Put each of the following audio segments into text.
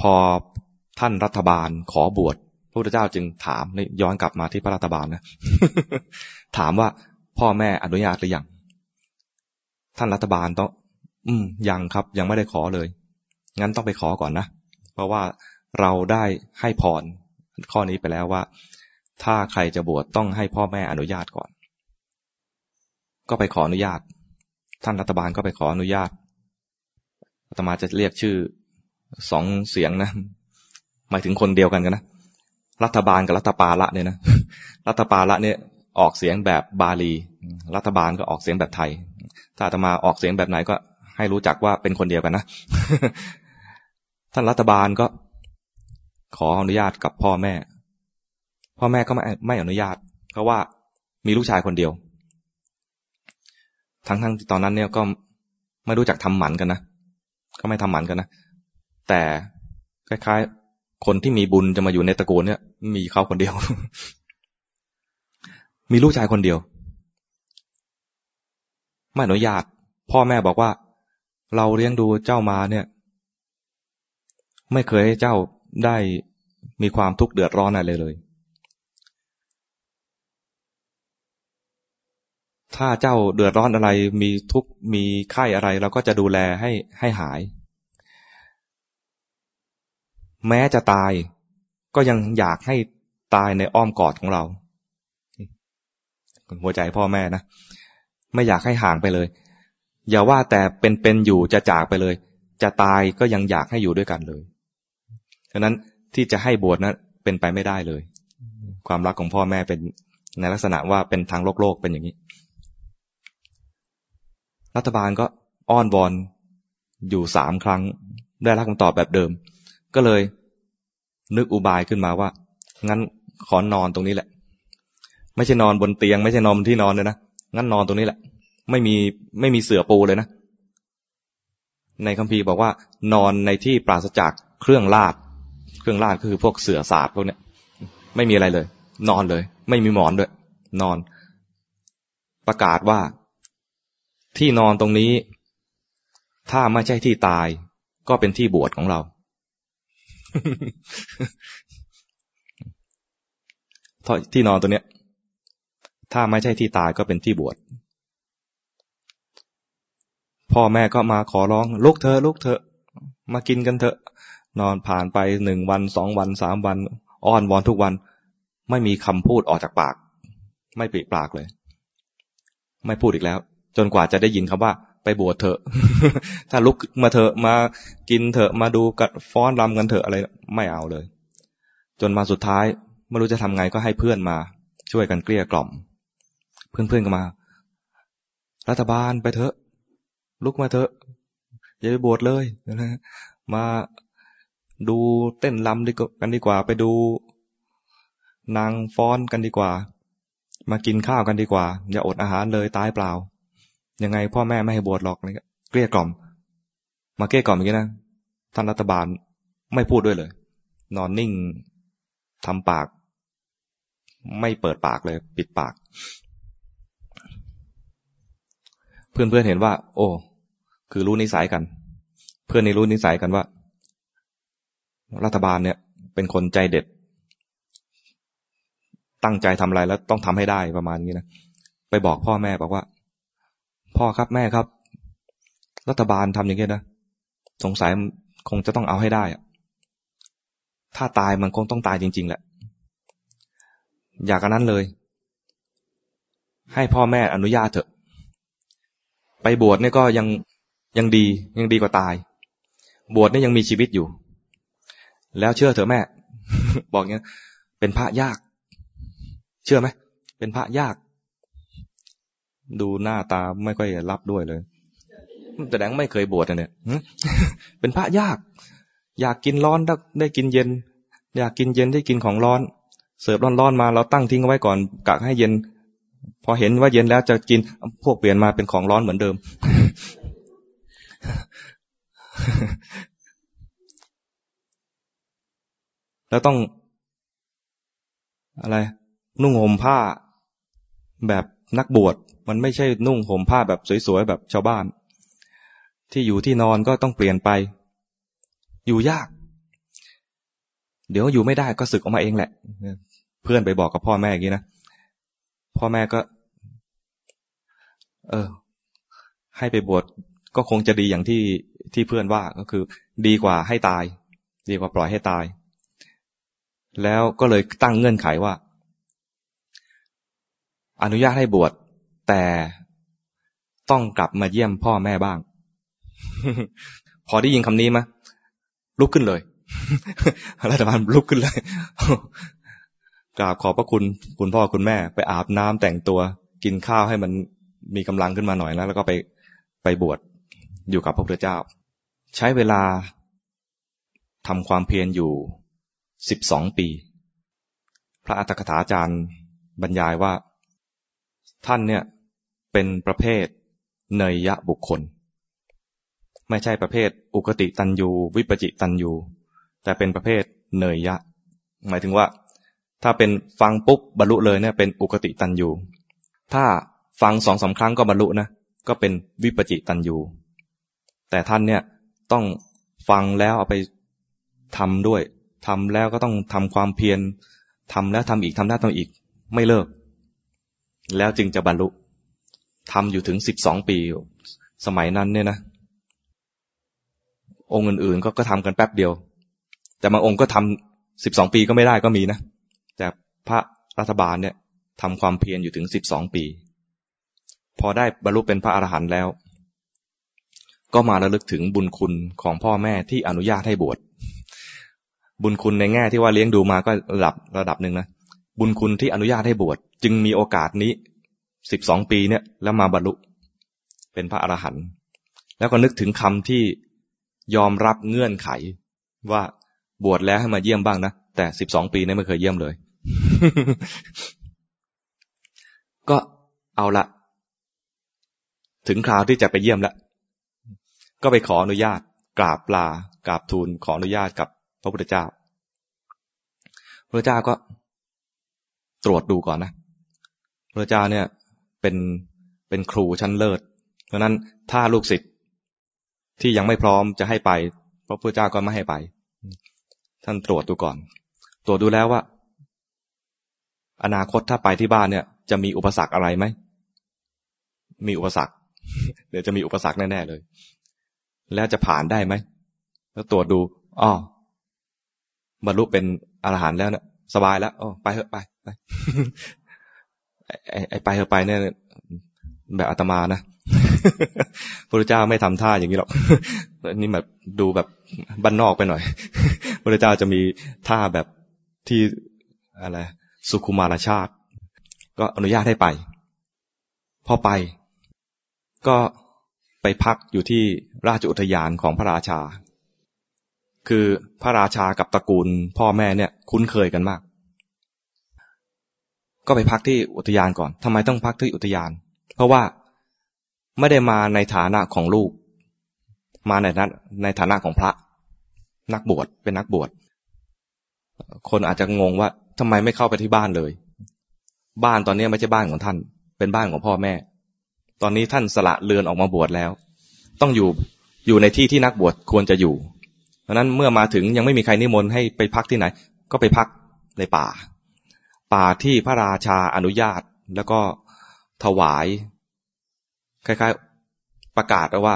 พอท่านรัฐบาลขอบวชพระพุทธเจ้าจึงถามย้อนกลับมาที่พระรัฐบาลนะ ถามว่าพ่อแม่อนุญาตหรือยัง ท่านรัฐบาลต้อง อืม ยังครับ ยังไม่ได้ขอเลย งั้นต้องไปขอก่อนนะ เพราะว่าเราได้ให้พรข้อนี้ไปแล้วว่า ถ้าใครจะบวชต้องให้พ่อแม่อนุญาตก่อน ก็ไปขออนุญาต ท่านรัฐบาลก็ไปขออนุญาตอาตมาจะเรียกชื่อ สองเสียงนะ หมายถึงคนเดียวกันกันนะ รัฐบาลกับรัฐปาละเนี่ยนะ รัฐปาละเนี่ยออกเสียงแบบบาลี รัฐบาลก็ออกเสียงแบบไทย ถ้าอาตมาออกเสียงแบบไหนก็ให้รู้จักว่าเป็นคนเดียวกันนะ ท่านรัฐบาลก็ขออนุญาตกับพ่อแม่ พ่อแม่ก็ไม่ไม่อนุญาต เพราะว่ามีลูกชายคนเดียว ทั้งทั้งตอนนั้นเนี่ยก็ไม่รู้จักทำหมันกันนะ ก็ไม่ทำหมันกันนะ แต่คล้ายๆ คนที่มีบุญจะมาอยู่ในตระกูลเนี่ย มีเขาคนเดียว มีลูกชายคนเดียว ไม่อนุญาต พ่อแม่บอกว่า เราเลี้ยงดูเจ้ามาเนี่ย ไม่เคยให้เจ้าได้มีความทุกข์เดือดร้อนอะไรเลย ถ้าเจ้าเดือดร้อนอะไร มีทุกข์มีไข้อะไร เราก็จะดูแลให้ให้หาย แม้จะตาย ก็ยังอยากให้ตายในอ้อมกอดของเราหัวใจพ่อแม่นะไม่อยากให้ห่างไปเลย อย่าว่าแต่เป็นๆอยู่จะจากไปเลย จะตายก็ยังอยากให้อยู่ด้วยกันเลยฉะนั้นที่จะให้บวชนะเป็นไปไม่ได้เลย ความรักของพ่อแม่เป็นในลักษณะว่าเป็นทางโลกโลกเป็นอย่างนี้ รัฐบาลก็อ้อนวอนอยู่สามครั้ง ได้รับคำตอบแบบเดิม ก็เลยนึกอุบายขึ้นมาว่า งั้นขอนอนตรงนี้แหละ ไม่ใช่นอนบนเตียง ไม่ใช่นอนบนที่นอนเลยนะ งั้นนอนตรงนี้แหละ ไม่มีไม่มีเสื่อปูเลยนะ ในคัมภีร์บอกว่า นอนในที่ปราศจากเครื่องลาด เครื่องราดคือพวกเสือสาดพวกเนี้ย ไม่มีอะไรเลย นอนเลย ไม่มีหมอนด้วย นอน ประกาศว่า ที่นอนตรงนี้ ถ้าไม่ใช่ที่ตาย ก็เป็นที่บวชของเรา ที่นอนตัวเนี้ย ถ้าไม่ใช่ที่ตายก็เป็นที่บวชพ่อแม่ก็มาขอร้องลุกเธอลุกเธอมากินกันเถอะ นอนผ่านไปหนึ่งวันสองวันสามวัน อ้อนวอนทุกวัน ไม่มีคำพูดออกจากปาก ไม่ปิดปากเลย ไม่พูดอีกแล้ว จนกว่าจะได้ยินคำว่า ไปบวชเถอะ ถ้าลุกมาเถอะมากินเถอะมาดูกัดฟ้อนรำกันเถอะอะไรไม่เอาเลย จนมาสุดท้ายไม่รู้จะทำไงก็ให้เพื่อนมา ช่วยกันเกลี้ยกล่อม เพื่อนๆก็มา รัฐบาลไปเถอะ ลุกมาเถอะ อย่าไปบวชเลยนะมาดูเต้นลำดีกันดีกว่า ไปดู นางฟ้อนกันดีกว่า มากินข้าวกันดีกว่า อย่าอดอาหารเลยตายเปล่า ยังไงพ่อแม่ไม่ให้บวชหรอกเลยเกลี้ยกล่อม มาเกลี้ยกล่อมอย่างนี้นะท่านรัฐบาลไม่พูดด้วยเลย นอนนิ่งทำปาก ไม่เปิดปากเลย ปิดปาก เพื่อนเพื่อนเห็นว่า โอ้ คือรู้นิสัยกัน เพื่อนในรู้นิสัยกันว่า รัฐบาลเนี่ย เป็นคนใจเด็ด ตั้งใจทำอะไรแล้วต้องทำให้ได้ประมาณนี้นะไปบอกพ่อแม่บอกว่า พ่อครับแม่ครับ รัฐบาลทำอย่างนี้นะสงสัยคงจะต้องเอาให้ได้ถ้าตายมันคงต้องตายจริง ๆ แหละ อยากกันนั้นเลย ให้พ่อแม่อนุญาตเถอะ ไปบวชนี่ก็ยังยังดียังดีกว่าตาย บวชนี่ยังมีชีวิตอยู่ แล้วเชื่อเถอะแม่ บอกเงี้ย เป็นพระยาก เชื่อไหมเป็นพระยาก ดูหน้าตาไม่ค่อยรับด้วยเลยแต่แดงไม่เคยบวชเนี่ยเป็นพระยาก อยากกินร้อนได้กินเย็น อยากกินเย็นได้กินของร้อน เสิร์ฟร้อนๆมาเราตั้งทิ้งไว้ก่อนกะให้เย็น พอเห็นว่าเย็นแล้วจะกินพวกเปลี่ยนมาเป็นของร้อนเหมือนเดิม แล้วต้อง อะไร นุ่งห่มผ้าแบบ นักบวชมันไม่ใช่นุ่งห่มผ้าแบบสวยๆแบบชาวบ้าน ที่อยู่ที่นอนก็ต้องเปลี่ยนไป อยู่ยาก เดี๋ยวอยู่ไม่ได้ก็สึกออกมาเองแหละ เพื่อนไปบอกกับพ่อแม่อย่างนี้นะพ่อแม่ก็ เออ ให้ไปบวชก็คงจะดีอย่างที่ที่เพื่อนว่าก็คือ ดีกว่าให้ตาย ดีกว่าปล่อยให้ตาย แล้วก็เลยตั้งเงื่อนไขว่า อนุญาตให้บวชแต่ต้องกลับมาเยี่ยมพ่อแม่บ้าง พอได้ยินคำนี้มะลุกขึ้นเลยรัฐบาลลุกขึ้นเลยกราบขอบพระคุณคุณพ่อคุณแม่ ไปอาบน้ำแต่งตัวกินข้าวให้มันมีกำลังขึ้นมาหน่อยแล้วแล้วก็ไปไปบวชอยู่กับพระพุทธเจ้า ใช้เวลาทำความเพียรอยู่สิบสองปี พระอัตถกถาจารย์บรรยายว่า ท่านเนี่ยเป็นประเภทเนยยะบุคคล ไม่ใช่ประเภทอุกติตันยูวิปจิตันยูแต่เป็นประเภทเนยยะ หมายถึงว่า ถ้าเป็นฟังปุ๊บบรรลุเลยเนี่ยเป็นอุกติตันยูถ้าฟังสองสาครั้งก็บรรลุนะก็เป็นวิปจิตันยูแต่ท่านเนี่ยต้องฟังแล้วเอาไปทำด้วยทำแล้วก็ต้องทำความเพียรทำแล้วทำอีกทำได้วทำอีก ไม่เลิก แล้วจึงจะบรรลุทำอยู่ถึงสิบสองปี สมัยนั้นเนี่ยนะ องค์อื่นๆ ก็ก็ทำกันแป๊บเดียว แต่บางองค์ก็ทำสิบสองปีก็ไม่ได้ก็มีนะ แต่พระรัฐบาลเนี่ยทำความเพียรอยู่ถึงสิบสองปี พอได้บรรลุเป็นพระอรหันต์แล้ว ก็มาระลึกถึงบุญคุณของพ่อแม่ที่อนุญาตให้บวช บุญคุณในแง่ที่ว่าเลี้ยงดูมาก็ระดับระดับหนึ่งนะ บุญคุณที่อนุญาตให้บวชจึงมีโอกาสนี้สิบสองปีเนี่ย แล้วมาบรรลุเป็นพระอรหันต์แล้วก็นึกถึงคำที่ยอมรับเงื่อนไข ว่าบวชแล้วให้มาเยี่ยมบ้างนะ แต่สิบสองปีนี่ไม่เคยเยี่ยมเลย ก็เอาละถึงคราวที่จะไปเยี่ยมแล้วก็ไปขออนุญาต กราบลากราบทูลขออนุญาตกับพระพุทธเจ้า พระเจ้าก็ ตรวจดูก่อนนะพระเจ้าเนี่ย เป็นเป็นครูชั้นเลิศ เพราะนั้นถ้าลูกศิษย์ที่ยังไม่พร้อมจะให้ไป พระพุทธเจ้าก็ไม่ให้ไป ท่านตรวจดูก่อน ตรวจดูแล้วว่า อนาคตถ้าไปที่บ้านเนี่ย จะมีอุปสรรคอะไรไหม มีอุปสรรค เดี๋ยวจะมีอุปสรรคแน่ๆเลย แล้วจะผ่านได้ไหม แล้วตรวจดูอ๋อบรรลุเป็นอรหันต์แล้วเนะสบายแล้วอ๋อไปเถอะไป ไปไอ้ไปเถอะไปเนี่ยแบบอาตมานะพระเจ้าไม่ทำท่าอย่างนี้หรอกนี่แบบดูแบบบ้านนอกไปหน่อยพระเจ้าจะมีท่าแบบที่อะไรสุขุมารชาติ ก็อนุญาตให้ไป พอไป ก็ไปพักอยู่ที่ราชอุทยานของพระราชา คือพระราชากับตระกูลพ่อแม่เนี่ย คุ้นเคยกันมาก ก็ไปพักที่อุทยานก่อนทำไมต้องพักที่อุทยาน เพราะว่าไม่ได้มาในฐานะของลูก มาในนั้นในฐานะของพระ นักบวชเป็นนักบวช คนอาจจะงงว่าทำไมไม่เข้าไปที่บ้านเลย บ้านตอนนี้ไม่ใช่บ้านของท่าน เป็นบ้านของพ่อแม่ ตอนนี้ท่านสละเรือนออกมาบวชแล้ว ต้องอยู่อยู่ในที่ที่นักบวชควรจะอยู่ เพราะนั้นเมื่อมาถึงยังไม่มีใครนิมนต์ให้ไปพักที่ไหน ก็ไปพักในป่า ป่าที่พระราชาอนุญาตแล้วก็ถวาย คล้ายๆ ประกาศว่า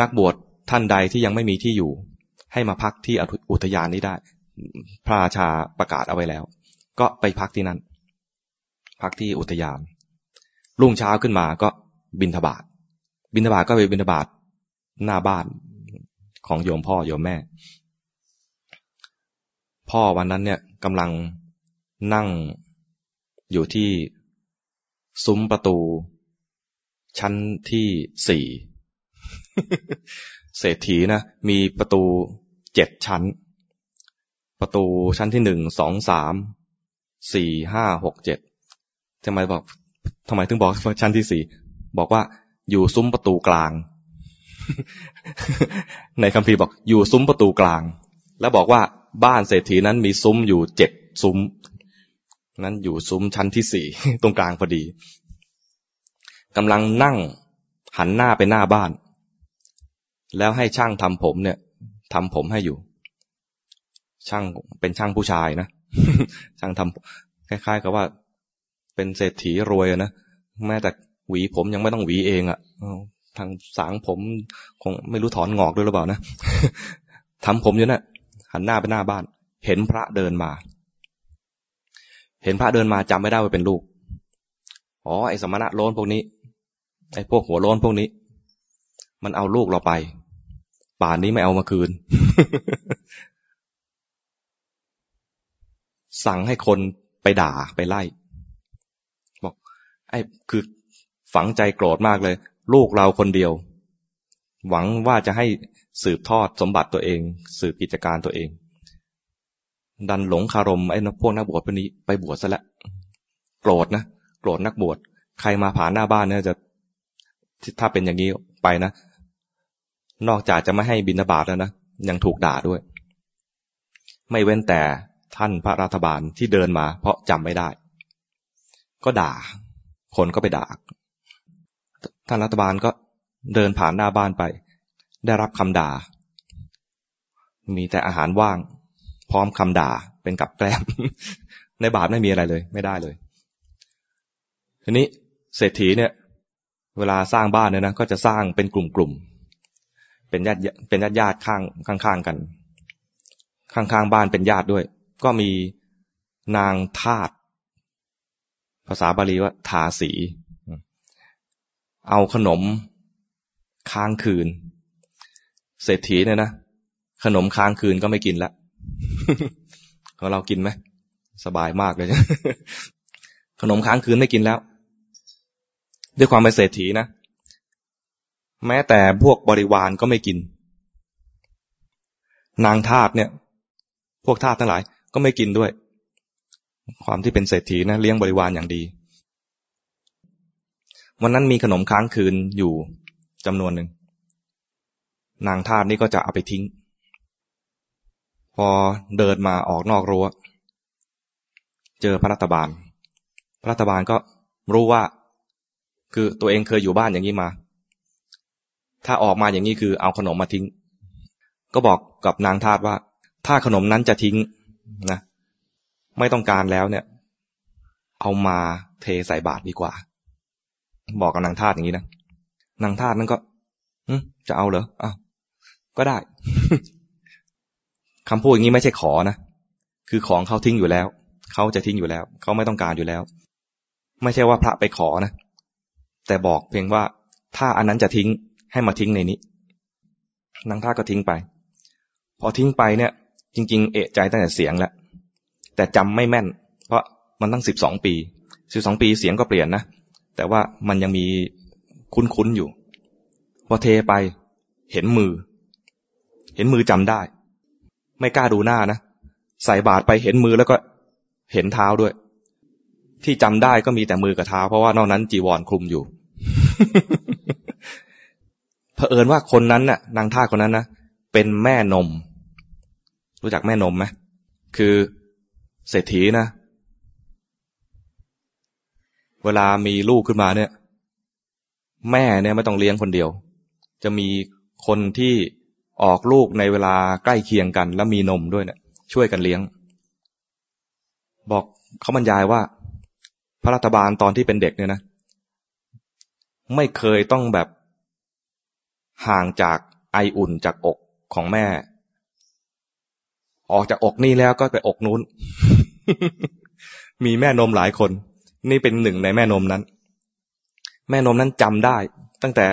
นักบวชท่านใดที่ยังไม่มีที่อยู่ ให้มาพักที่อุทยานนี้ได้ พระราชาประกาศเอาไว้แล้ว ก็ไปพักที่นั่น พักที่อุทยาน รุ่งเช้าขึ้นมาก็บินทบาทบินทบาทก็ไปบินทบาทหน้าบ้านของโยมพ่อโยมแม่ พ่อวันนั้นเนี่ยกำลัง นั่ง อยู่ที่ ซุ้มประตู ชั้นที่สี่เศรษฐีนะ มีประตูเจ็ดชั้น ประตูชั้นที่หนึ่งสองสามสี่ห้าหกเจ็ดทำไมบอกทำไมถึงบอกชั้นที่สี่บอกว่าอยู่ซุ้มประตูกลาง ในคัมภีร์บอกอยู่ซุ้มประตูกลาง แล้วบอกว่าบ้านเศรษฐีนั้นมีซุ้มอยู่เจ็ดซุ้ม นั้นอยู่ซุ้มชั้นที่สี่ตรงกลางพอดีกำลังนั่งหันหน้าไปหน้าบ้าน แล้วให้ช่างทำผมเนี่ยทำผมให้อยู่ ช่างเป็นช่างผู้ชายนะช่างทำคล้ายๆ กับว่า เป็นเศรษฐีรวยนะแม้แต่หวีผมยังไม่ต้องหวีเองอะ่ะทางสางผมคงไม่รู้ถอนงอกด้วยหรือเปล่านะทำผมอยู่นะ่ะหันหน้าไปหน้าบ้าน เห็นพระเดินมา เห็นพระเดินมาจำไม่ได้ว่าเป็นลูก อ๋อ ไอ้สมณะโลนพวกนี้ ไอ้พวกหัวโลนพวกนี้ มันเอาลูกเราไป ป่านนี้ไม่เอามาคืน สั่งให้คนไปด่าไปไล่ บอก ไอ้คือฝังใจโกรธมากเลย ลูกเราคนเดียว หวังว่าจะให้สืบทอดสมบัติตัวเอง สืบกิจการตัวเอง ดันหลงคารมไอ้นพวกนักบวชพวกนี้ไปบวชซะแล้วโกรธนะโกรธนักบวชใครมาผ่านหน้าบ้านเนี่ยจะถ้าเป็นอย่างนี้ไปนะ นอกจากจะไม่ให้บินาบาตแล้วนะยังถูกด่าด้วย ไม่เว้นแต่ท่านพระรัฐบาลที่เดินมา เพราะจำไม่ได้ ก็ด่า คนก็ไปด่า ท่านรัฐบาลก็เดินผ่านหน้าบ้านไป ได้รับคำด่า มีแต่อาหารว่าง พร้อมคำด่าเป็นกับแกล้ม ในบาทไม่มีอะไรเลย ไม่ได้เลย ทีนี้เศรษฐีเนี่ย เวลาสร้างบ้านเนี่ยนะก็จะสร้างเป็นกลุ่มๆเป็นญาติเป็นญาติญาติข้างข้างๆกัน ข้างๆบ้านเป็นญาติด้วย ก็มีนางทาตภาษาบาลีว่าทาสี เอาขนมค้างคืน เศรษฐีเนี่ยนะขนมค้างคืนก็ไม่กินละ ของเรากินไหมสบายมากเลยขนมค้างคืนไม่กินแล้ว ด้วยความเป็นเศรษฐีนะ แม้แต่พวกบริวารก็ไม่กิน นางทาสเนี่ย พวกทาสทั้งหลาย ก็ไม่กินด้วย ความที่เป็นเศรษฐีนะเลี้ยงบริวารอย่างดี วันนั้นมีขนมค้างคืนอยู่จำนวนหนึ่งนางทาสนี่ก็จะเอาไปทิ้ง พอเดินมาออกนอกรัว้ว เจอพระรัฐบาล พระรัฐบาลก็รู้ว่า คือตัวเองเคยอยู่บ้านอย่างนี้มา ถ้าออกมาอย่างนี้คือเอาขนมมาทิ้ง ก็บอกกับนางทาสว่า ถ้าขนมนั้นจะทิ้งนะ ไม่ต้องการแล้วเนี่ย เอามาเทใส่บาตรดีกว่า บอกกับนางทาสอย่างนี้นะนางทาสนั่นก็จะเอาเหรออ้าวก็ได้ คำพูดอย่างนี้ไม่ใช่ขอนะ คือของเขาทิ้งอยู่แล้ว เขาจะทิ้งอยู่แล้ว เขาไม่ต้องการอยู่แล้ว ไม่ใช่ว่าพระไปขอนะ แต่บอกเพียงว่าถ้าอันนั้นจะทิ้งให้มาทิ้งในนี้นางท่าก็ทิ้งไป พอทิ้งไปเนี่ย จริง ๆ เอะใจตั้งแต่เสียงแล้วแต่จำไม่แม่น เพราะมันตั้งสิบสองปีสิบสองปีเสียงก็เปลี่ยนนะ แต่ว่ามันยังมีคุ้นๆอยู่ พอเทไป เห็นมือ เห็นมือจำได้ ไม่กล้าดูหน้านะ ใส่บาตรไปเห็นมือแล้วก็เห็นเท้าด้วย ที่จำได้ก็มีแต่มือกับเท้า เพราะว่านอกนั้นจีวรคลุมอยู่เผอิญว่าคนนั้นน่ะ นางท่าคนนั้นนะเป็นแม่นม รู้จักแม่นมไหมคือเศรษฐีนะเวลามีลูกขึ้นมาเนี่ย แม่เนี่ยไม่ต้องเลี้ยงคนเดียว จะมีคนที่ ออกลูกในเวลาใกล้เคียงกัน แล้วมีนมด้วยเนี่ย ช่วยกันเลี้ยง บอกเขาบรรยายว่า พระรัฐบาลตอนที่เป็นเด็กเนี่ยนะ ไม่เคยต้องแบบห่างจากไออุ่นจากอกของแม่ ออกจากอกนี่แล้วก็ไปอกนู้น มีแม่นมหลายคน นี่เป็นหนึ่งในแม่นมนั้น แม่นมนั้นจำได้ ตั้งแต่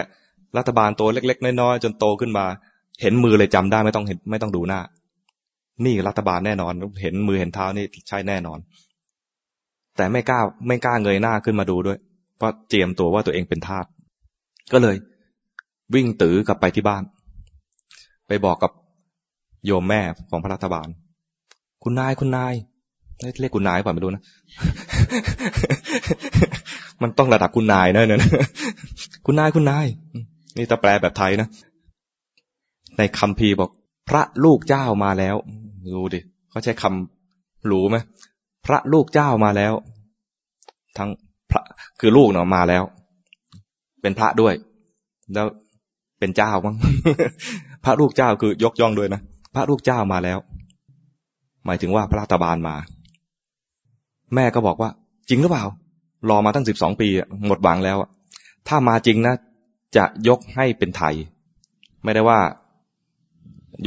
รัฐบาลตัวเล็ก ๆ น้อยๆจนโตขึ้นมา เห็นมือเลยจำได้ไม่ต้องเห็นไม่ต้องดูหน้า นี่รัฐบาลแน่นอน เห็นมือเห็นเท้านี่ใช่แน่นอน แต่ไม่กล้าไม่กล้าเงยหน้าขึ้นมาดูด้วย เพราะเจียมตัวว่าตัวเองเป็นทาสก็เลย วิ่งตื้อกลับไปที่บ้าน ไปบอกกับโยมแม่ของพระรัฐบาล คุณนายคุณนายเรียกคุณนายป่ะไม่รู้นะ มันต้องระดับคุณนายนะเนี่ยคุณนายคุณนาย นี่ตะแปลแบบไทยนะ ในคำพีบอก พระลูกเจ้ามาแล้วดูดิเขาใช้คำรู้ไหมพระลูกเจ้ามาแล้ว ทั้งพระคือลูกเนาะมาแล้ว เป็นพระด้วย แล้วเป็นเจ้าบ้งพระลูกเจ้าคือยกย่องด้วยนะพระลูกเจ้ามาแล้ว หมายถึงว่าพระรัฐบาลมา แม่ก็บอกว่า จริงหรือเปล่า รอมาตั้งสิบสองปีหมดหวังแล้วถ้ามาจริงนะจะยกให้เป็นไทย ไม่ได้ว่า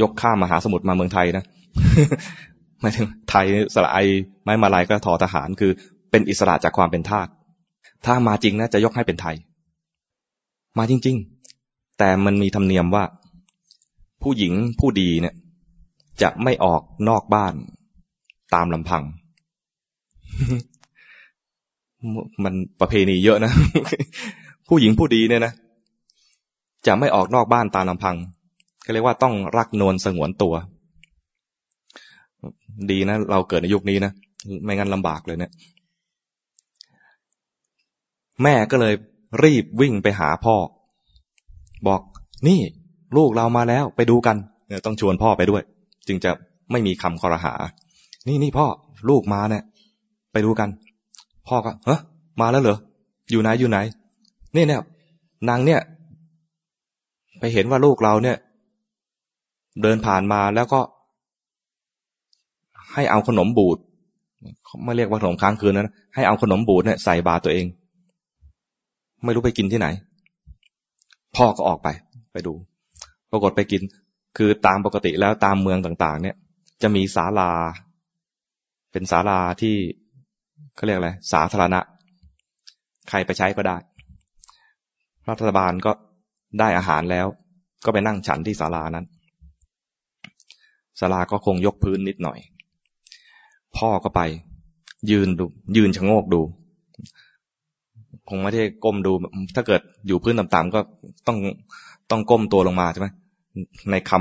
ยกข้ามมหาสมุทรมาเมืองไทยนะหมายถึงไทยสละไอไม้มาลายก็ถอทหารคือเป็นอิสระจากความเป็นทาสถ้ามาจริงนะจะยกให้เป็นไทย มาจริง ๆ แต่มันมีธรรมเนียมว่า ผู้หญิงผู้ดีเนี่ย จะไม่ออกนอกบ้านตามลำพัง มันประเพณีเยอะนะ ผู้หญิงผู้ดีเนี่ยนะจะไม่ออกนอกบ้านตามลำพัง ก็เรียกว่าต้องรักนวลสงวนตัว ดีนะ เราเกิดในยุคนี้นะ ไม่งั้นลำบากเลยเนะี่ย แม่ก็เลยรีบวิ่งไปหาพ่อ บอกนี่ลูกเรามาแล้วไปดูกันต้องชวนพ่อไปด้วย จึงจะไม่มีคำคอรหา นี่นี่พ่อลูกมาเนี่ยไปดูกัน พ่อก็เฮ้มาแล้วเหรออยู่ไหนอยู่ไหน นี่เนี่ยนางเนี่ย ไปเห็นว่าลูกเราเนี่ย เดินผ่านมาแล้วก็ ให้เอาขนมบูดไม่เรียกว่าขนมค้างคืนนะให้เอาขนมบูดเนี่ยใส่บาตัวเอง ไม่รู้ไปกินที่ไหน พ่อก็ออกไป ไปดู ปรากฏไปกิน คือตามปกติแล้วตามเมืองต่าง ๆ เนี่ย จะมีศาลา เป็นศาลาที่เขาเรียกอะไรสาธารณะ ใครไปใช้ก็ได้รัฐบาลก็ได้อาหารแล้ว ก็ไปนั่งฉันที่ศาลานั้น ศาลาก็คงยกพื้นนิดหน่อย พ่อก็ไป ยืนดูยืนชะโงกดู คงไม่ได้ก้มดู ถ้าเกิดอยู่พื้นต่ำๆก็ต้องต้องก้มตัวลงมาใช่ไหมในค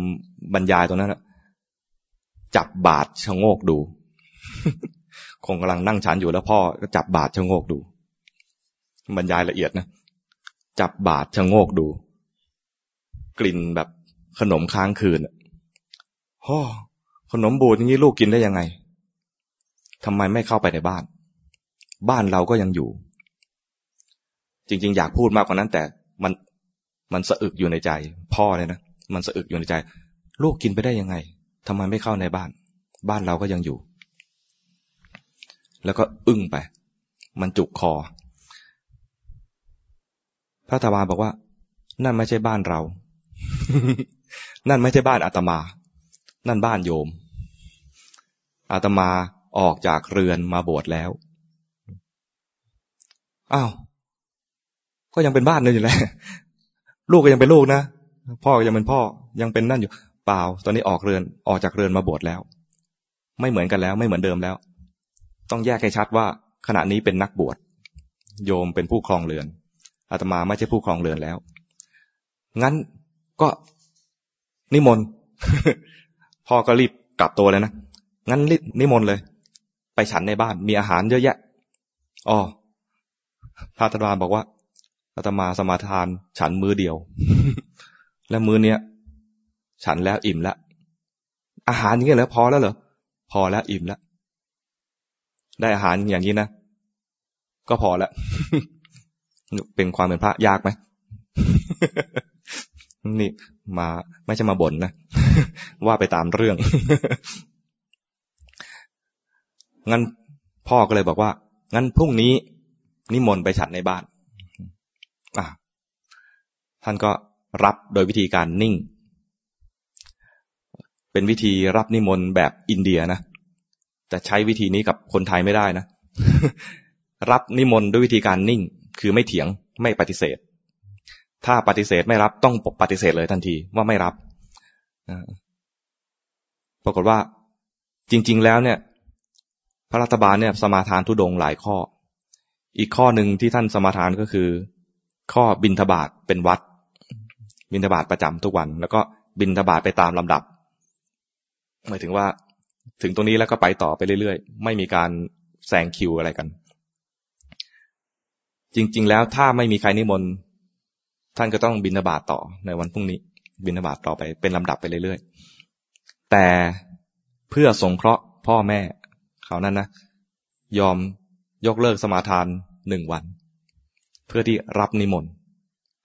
ำบรรยายตรงนั้นจับบาดชะโงกดู คงกำลังนั่งฉันอยู่แล้วพ่อก็จับบาดชะโงกดู บรรยายละเอียดนะจับบาดชะโงกดู กลิ่นแบบขนมค้างคืน ฮ่อขนมบูดอย่างนี้ลูกกินได้ยังไงทำไมไม่เข้าไปในบ้าน บ้านเราก็ยังอยู่ จริง ๆ อยากพูดมากกว่านั้น แต่มันมันสะอึกอยู่ในใจ พ่อเลยนะมันสะอึกอยู่ในใจ ลูกกินไปได้ยังไงทำไมไม่เข้าในบ้าน บ้านเราก็ยังอยู่ แล้วก็อึ้งไป มันจุกคอ พระธาวาบอกว่า นั่นไม่ใช่บ้านเรา นั่นไม่ใช่บ้านอาตมา นั่นบ้านโยม อาตมาออกจากเรือนมาบวชแล้ว อ้าว ก็ยังเป็นบ้านนั่นอยู่แหละ ลูกก็ยังเป็นลูกนะ พ่อก็ยังเป็นพ่อ ยังเป็นนั่นอยู่ เปล่า ตอนนี้ออกเรือน ออกจากเรือนมาบวชแล้ว ไม่เหมือนกันแล้ว ไม่เหมือนเดิมแล้ว ต้องแยกให้ชัดว่า ขณะนี้เป็นนักบวช โยมเป็นผู้ครองเรือน อาตมาไม่ใช่ผู้ครองเรือนแล้ว งั้นก็นิมนต์ พ่อก็รีบกลับตัวเลยนะ งั้นรีบนิมนต์เลย ไปฉันในบ้าน มีอาหารเยอะแยะ อ๋อ พระธรรมบอกว่าอาตมาสมาทาน ฉันมือเดียว และมือเนี้ยฉันแล้วอิ่มแล้ว อาหารอย่างนี้ยแล้วพอแล้วเหรอ พอแล้วอิ่มแล้ว ได้อาหารอย่างนี้นะ ก็พอแล้ว เป็นความเป็นพระยากไหม นี่มาไม่ใช่มาบ่นนะ ว่าไปตามเรื่อง งั้นพ่อก็เลยบอกว่า งั้นพรุ่งนี้นิมนต์ไปฉันในบ้านท่านก็รับโดยวิธีการนิ่ง เป็นวิธีรับนิมนต์แบบอินเดียนะ แต่ใช้วิธีนี้กับคนไทยไม่ได้นะ รับนิมนต์ด้วยวิธีการนิ่ง คือไม่เถียงไม่ปฏิเสธ ถ้าปฏิเสธไม่รับต้องปฏิเสธเลยทันทีว่าไม่รับปรากฏว่าจริง ๆ แล้วเนี่ย พระรัฐบาลเนี่ย สมาทานทุดงหลายข้อ อีกข้อหนึ่งที่ท่านสมาทานก็คือ ข้อบินทบาทเป็นวัด บินทบาทประจำทุกวัน แล้วก็บินทบาทไปตามลำดับ หมายถึงว่า ถึงตรงนี้แล้วก็ไปต่อไปเรื่อยๆ ไม่มีการแซงคิวอะไรกัน จริง ๆ แล้วถ้าไม่มีใครนิมนต์ ท่านก็ต้องบินทบาทต่อในวันพรุ่งนี้ บินทบาทต่อไปเป็นลำดับไปเรื่อยๆ แต่เพื่อสงเคราะห์พ่อแม่เขานั้นนะยอมยกเลิกสมาทานหนึ่งวัน เพื่อที่รับนิมนต์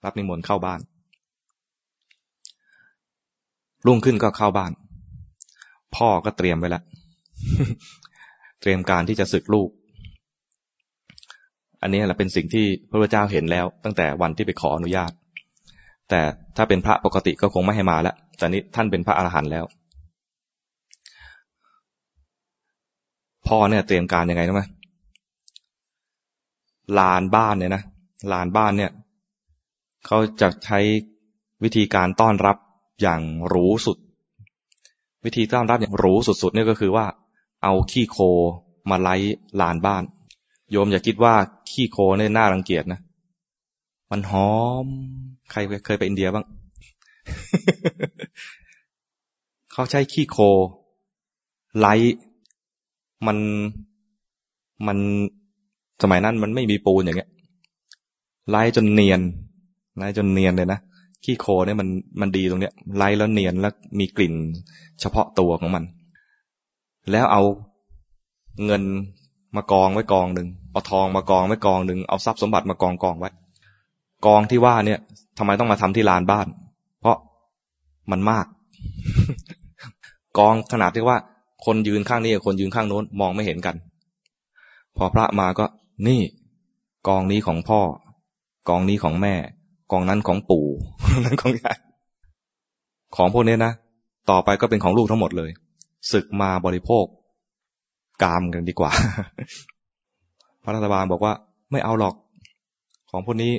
รับนิมนต์เข้าบ้าน รุ่งขึ้นก็เข้าบ้านพพ่อก็เตรียมไว้แล้วเตรียมการที่จะศึกลูก อันนี้แหละเป็นสิ่งที่พระพุทธเจ้าเห็นแล้ว ตั้งแต่วันที่ไปขออนุญาต แต่ถ้าเป็นพระปกติก็คงไม่ให้มาแล้วแต่นี้ท่านเป็นพระอรหันต์แล้ว พ่อเนี่ยเตรียมการยังไงรู้ไหมลานบ้านเนี่ยนะลานบ้านเนี่ยเขาจะใช้วิธีการต้อนรับอย่างหรูสุด วิธีต้อนรับอย่างหรูสุดๆเนี่ยก็คือว่า เอาขี้โคมาไล่ลานบ้าน โยมอย่าคิดว่าขี้โคเนี่ยน่ารังเกียจนะ มันหอม ใครเคยไปอินเดียบ้าง เขาใช้ขี้โค ไล่มันมันสมัยนั้นมันไม่มีปูนอย่างเงี้ย ไล่จนเนียนไล่จนเนียนเลยนะขี้โคเนี่ยมันมันดีตรงเนี้ย ไล่แล้วเนียนแล้วมีกลิ่นเฉพาะตัวของมัน แล้วเอาเงิน มากองไว้กองหนึ่งเอาทองมากองไว้กองหนึ่งเอาทรัพย์สมบัติมากองกองไว้ กองที่ว่าเนี่ยทำไมต้องมาทำที่ลานบ้าน เพราะมันมาก กองขนาดที่ว่า คนยืนข้างนี้กับคนยืนข้างโน้นมองไม่เห็นกัน พอพระมาก็นี่ กองนี้ของพ่อ กองนี้ของแม่ กองนั้นของปู่นั้นของยายของพวกนี้นะต่อไปก็เป็นของลูกทั้งหมดเลยศึกมาบริโภค กามกันดีกว่า พระรัฐบาลบอกว่า ไม่เอาหรอก ของพวกนี้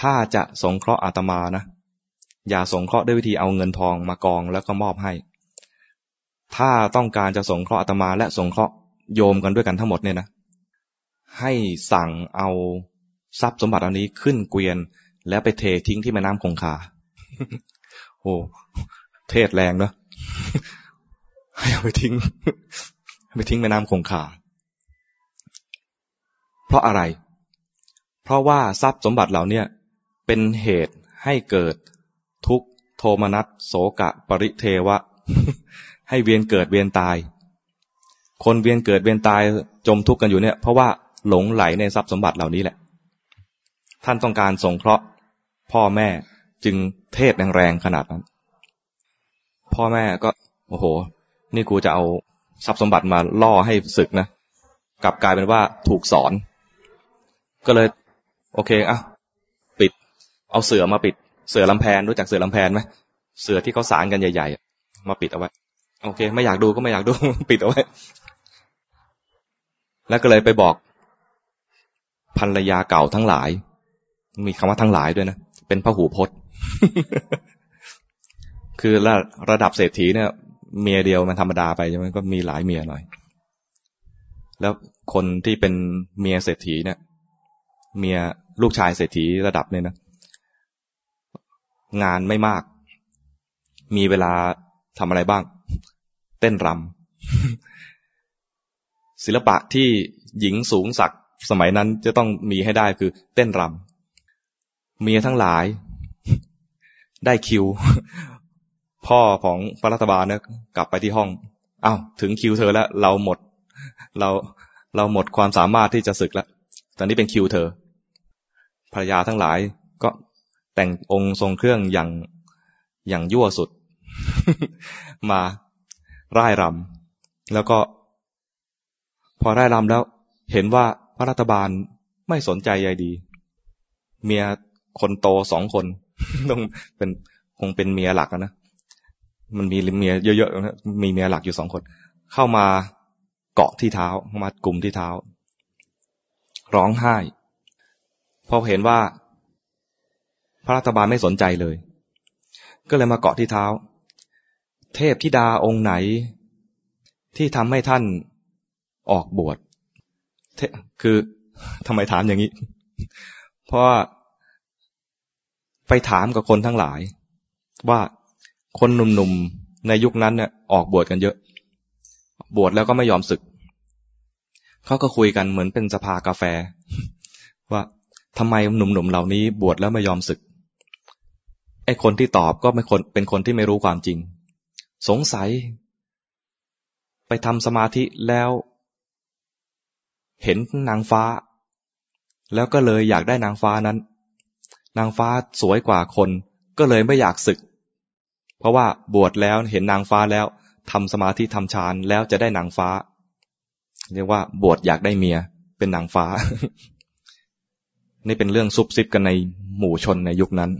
ถ้าจะสงเคราะห์อาตมานะ อย่าสงเคราะห์ด้วยวิธีเอาเงินทองมากองแล้วก็มอบให้ ถ้าต้องการจะสงเคราะห์อาตมา และสงเคราะห์โยมกันด้วยกันทั้งหมดเนี่ยนะ ให้สั่งเอาทรัพย์สมบัติอันนี้ขึ้นเกวียน แล้วไปเททิ้งที่แม่น้ำคงคา โอ้ เทศแรงเนาะให้เอาไปทิ้ง ไปทิ้งแม่น้ำคงคา เพราะอะไร เพราะว่าทรัพย์สมบัติเหล่านี้เป็นเหตุให้เกิดทุกโทมนัสโสกะ ปริเทวะ ให้เวียนเกิดเวียนตาย คนเวียนเกิดเวียนตายจมทุกข์กันอยู่เนี่ย เพราะว่าหลงไหลในทรัพย์สมบัติเหล่านี้แหละ ท่านต้องการสงเคราะห์ พ่อแม่จึงเทศแรงๆขนาดนั้น พ่อแม่ก็ โอ้โห นี่กูจะเอา ทรัพย์สมบัติมาล่อให้ศึกนะกลับกลายเป็นว่าถูกสอน ก็เลย โอเคอะปิด เอาเสือมาปิด เสือลำแพนรู้จักเสือลำแพนไหมเสือที่เขาสารกันใหญ่ๆมาปิดเอาไว้ โอเค ไม่อยากดูก็ไม่อยากดู ปิดเอาไว้ แล้วก็เลยไปบอกภรรยาเก่าทั้งหลาย มีคำว่าทั้งหลายด้วยนะ เป็นพระหูพจน์ คือระระดับเศรษฐีเนี่ย เมียเดียวมันธรรมดาไปใช่ไหมก็มีหลายเมียหน่อย แล้วคนที่เป็นเมียเศรษฐีเนี่ย เมียลูกชายเศรษฐีระดับเนี่ยนะ งานไม่มาก มีเวลาทำอะไรบ้าง เต้นรำศิลปะที่หญิงสูงสักสมัยนั้นจะต้องมีให้ได้คือเต้นรำเมียทั้งหลาย ได้คิว พ่อของพระรัฐบาลเนี่ยกลับไปที่ห้องอา้าวถึงคิวเธอแล้ว เราหมด เราเราหมดความสามารถที่จะศึกแล้วตอนนี้เป็นคิวเธอภรรยาทั้งหลายก็แต่งองค์ทรงเครื่องอย่างอย่างยั่วสุด มาร่ายรำแล้วก็ พอร่ายรำแล้ว เห็นว่าพระรัฐบาลไม่สนใจใยดี เมียคนโตสองคนต้องเป็นคงเป็นเมียหลักนะ มันมีเมียเยอะๆนะมีเมียหลักอยู่สองคน เข้ามาเกาะที่เท้าเข้ามากลุ่มที่เท้า ร้องไห้พอเห็นว่า พระรัฐบาลไม่สนใจเลย ก็เลยมาเกาะที่เท้า เทพธิดาองค์ไหน ที่ทำให้ท่านออกบวชคือทำไมถามอย่างนี้ เพราะไปถามกับคนทั้งหลาย ว่า คนหนุ่มๆในยุคนั้นเนี่ยออกบวชกันเยอะ บวชแล้วก็ไม่ยอมศึก เขาก็คุยกันเหมือนเป็นสภากาแฟ ว่าทำไมหนุ่มๆเหล่านี้บวชแล้วไม่ยอมศึก ไอ้คนที่ตอบก็ไม่คนเป็นคนที่ไม่รู้ความจริง สงสัย ไปทำสมาธิแล้ว เห็นนางฟ้า แล้วก็เลยอยากได้นางฟ้านั้น นางฟ้าสวยกว่าคน ก็เลยไม่อยากศึก เพราะว่าบวชแล้วเห็นนางฟ้าแล้วทำสมาธิทำฌานแล้วจะได้นางฟ้า เรียกว่าบวชอยากได้เมีย เป็นนางฟ้า นี่เป็นเรื่องซุบซิบกันในหมู่ชนในยุคนั้น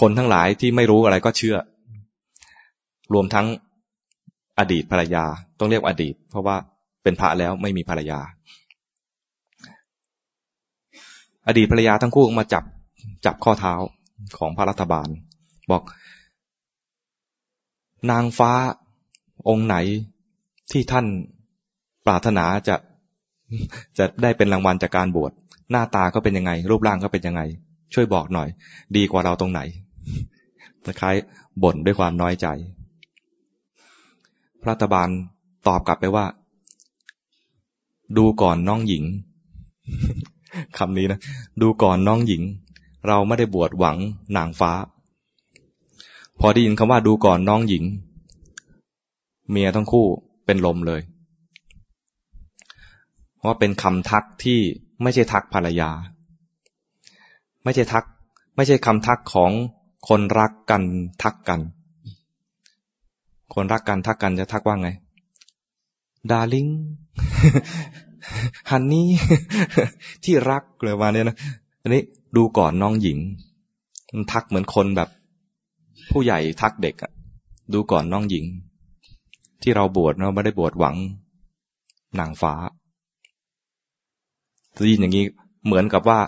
คนทั้งหลายที่ไม่รู้อะไรก็เชื่อ รวมทั้งอดีตภรรยา ต้องเรียกอดีต เพราะว่าเป็นพระแล้วไม่มีภรรยา อดีตภรรยาทั้งคู่มาจับจับข้อเท้าของพระรัฐบาล บอก นางฟ้าองค์ไหนที่ท่านปรารถนาจะจะได้เป็นรางวัลจากการบวชหน้าตาก็เป็นยังไง รูปร่างก็เป็นยังไง ช่วยบอกหน่อย ดีกว่าเราตรงไหนคล้ายบ่นด้วยความน้อยใจ พระรัฐบาลตอบกลับไปว่า ดูก่อนน้องหญิงคำนี้นะ ดูก่อนน้องหญิง เราไม่ได้บวชหวังนางฟ้า พอได้ยินคำว่าดูก่อนน้องหญิง เมียทั้งคู่เป็นลมเลย เพราะเป็นคำทักที่ไม่ใช่ทักภรรยา ไม่ใช่ทัก ไม่ใช่คำทักของคนรักกันทักกัน คนรักกันทักกันจะทักว่าไงดาริงฮันนี่ที่รักเลยมาเนี่ยนะ อันนี้ดูก่อนน้องหญิง มันทักเหมือนคนแบบ ผู้ใหญ่ทักเด็กอะดูก่อนน้องหญิง ที่เราบวชเราไม่ได้บวชหวังนางฟ้าได้ยินอย่างนี้เหมือนกับว่า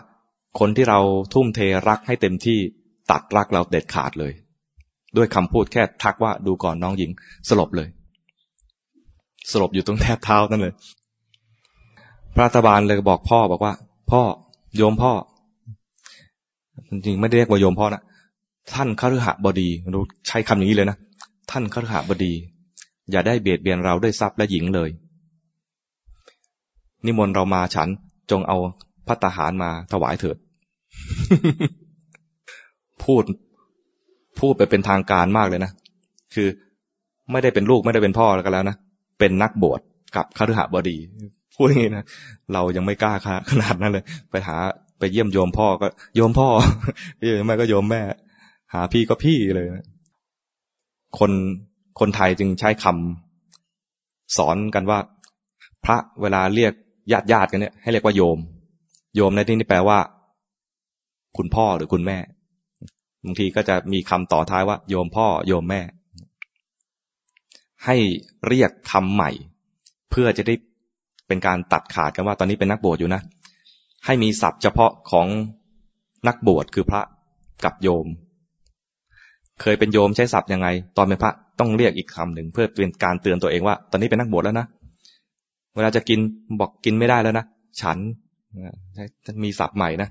คนที่เราทุ่มเทรักให้เต็มที่ตัดรักเราเด็ดขาดเลย ด้วยคำพูดแค่ทักว่าดูก่อนน้องหญิง สลบเลย สลบอยู่ตรงแทบเท้านั่นเลย พระตบาลเลยบอกพ่อบอกว่า พ่อโยมพ่อจริงไม่ได้เรียกว่าโยมพ่อนะ ท่านคฤหบดีรู้ใช้คำนี้เลยนะ ท่านคฤหบดี อย่าได้เบียดเบียนเราด้วยทรัพย์และหญิงเลย นิมนต์เรามาฉันจงเอาพัตหารมาถวายเถิด พูดพูดไปเป็นทางการมากเลยนะ คือไม่ได้เป็นลูกไม่ได้เป็นพ่อแล้วกันแล้วนะ เป็นนักบวชกับคฤหบดี พูดอย่างนี้นะ เรายังไม่กล้าขนาดนั้นเลย ไปหาไปเยี่ยมโยมพ่อก็โยมพ่อพี่แม่ก็โยมแม่ หาพี่ก็พี่เลยนะคนคนไทยจึงใช้คำสอนกันว่า พระเวลาเรียกญาติญาติกันเนี่ยให้เรียกว่าโยม โยมในที่นี้แปลว่า คุณพ่อหรือคุณแม่บางทีก็จะมีคำต่อท้ายว่า โยมพ่อ โยมแม่ ให้เรียกคำใหม่ เพื่อจะได้เป็นการตัดขาดกันว่า ตอนนี้เป็นนักบวชอยู่นะ ให้มีศัพท์เฉพาะของนักบวชคือพระกับโยม เคยเป็นโยมใช้ศัพท์ยังไง ตอนเป็นพระต้องเรียกอีกคำหนึ่งเพื่อเป็นการเตือนตัวเองว่า ตอนนี้เป็นนักบวชแล้วนะ เวลาจะกินบอกกินไม่ได้แล้วนะ ฉันมีศัพท์ใหม่นะ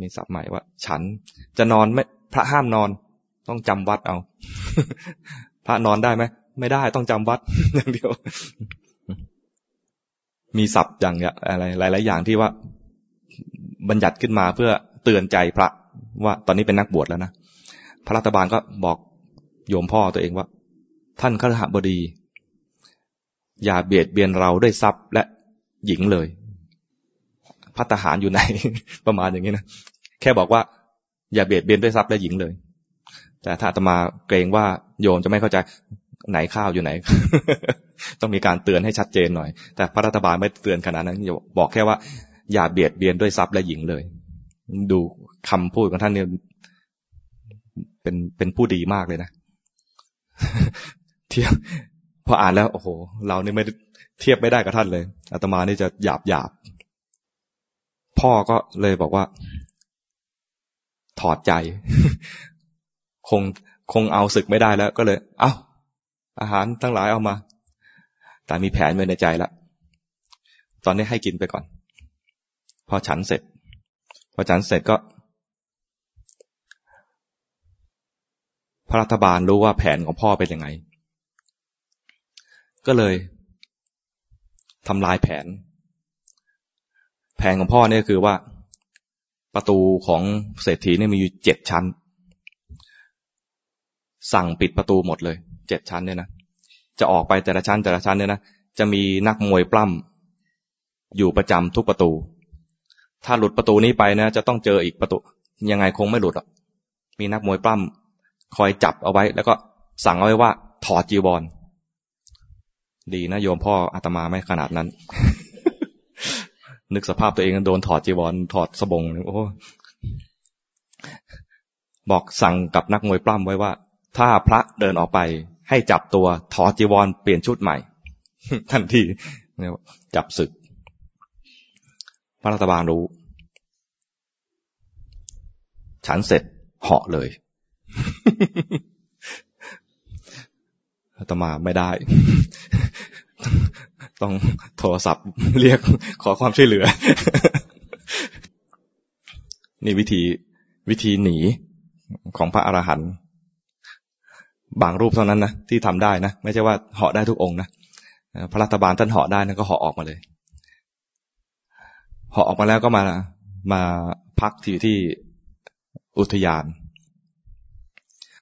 มีศัพท์ใหม่ว่า ฉันจะนอนไม่พระห้ามนอน ต้องจำวัดเอา พระนอนได้ไหมไม่ได้ต้องจำวัดอย่างเดียว มีศัพท์อย่างอะไรหลาย ๆ อย่างที่ว่า บัญญัติขึ้นมาเพื่อเตือนใจพระว่าตอนนี้เป็นนักบวชแล้วนะ พระรัฐบาลก็บอกโยมพ่อตัวเองว่า ท่านขรหบดี อย่าเบียดเบียนเราด้วยทรัพย์และหญิงเลยพัฒหารอยู่ไหน ประมาณอย่างนี้นะแค่บอกว่า อย่าเบียดเบียนด้วยทรัพย์และหญิงเลย แต่ถ้าอาตมาเกรงว่าโยมจะไม่เข้าใจไหนข้าวอยู่ไหน ต้องมีการเตือนให้ชัดเจนหน่อย แต่พระรัฐบาลไม่เตือนขนาดนั้นบอกแค่ว่า อย่าเบียดเบียนด้วยทรัพย์และหญิงเลย ดูคำพูดของท่านเนี่ย เป็นเป็นผู้ดีมากเลยนะเทียบพออ่านแล้วโอ้โห เรานี่ไม่เทียบไม่ได้กับท่านเลยอาตมานี่จะหยาบหยาบพ่อก็เลยบอกว่า ถอดใจ คงคงเอาศึกไม่ได้แล้ว ก็เลย เอา้า อาหารทั้งหลายเอามา แต่มีแผนไว้ในใจแล้วตอนนี้ให้กินไปก่อน พอฉันเสร็จ พอฉันเสร็จก็ ระรัฐบาลรู้ว่าแผนของพ่อเป็นยังไง ก็เลยทำลายแผน แผนของพ่อเนี่ยคือว่า ประตูของเศรษฐีเนี่ยมีอยู่เจ็ดชั้น สั่งปิดประตูหมดเลยเจ็ดชั้นเนี่ยนะจะออกไปแต่ละชั้นแต่ละชั้นเนี่ยนะจะมีนักมวยปล้ำอยู่ประจำทุกประตู ถ้าหลุดประตูนี้ไปนะ จะต้องเจออีกประตู ยังไงคงไม่หลุดอะมีนักมวยปล้ำ คอยจับเอาไว้ แล้วก็สั่งเอาไว้ว่า ถอดจีวร ดีนะโยมพ่ออาตมาไม่ขนาดนั้น นึกสภาพตัวเองโดนถอดจีวร ถอดสบงโอ้บอกสั่งกับนักมวยปล้ำไว้ว่า ถ้าพระเดินออกไป ให้จับตัวถอดจีวรเปลี่ยนชุดใหม่ ทันทีจับศึก พระรัฐบาลรู้ ฉันเสร็จเหาะเลย อาตมาไม่ได้ ต้องโทรศัพท์เรียกขอความช่วยเหลือ นี่วิธีวิธีหนีของพระอรหันต์บางรูปเท่านั้นนะที่ทำได้นะไม่ใช่ว่าเหาะได้ทุกองนะพระรัฐบาลท่านเหาะได้นะก็เหาะออกมาเลยเหาะออกมาแล้วก็มามาพักที่ที่อุทยาน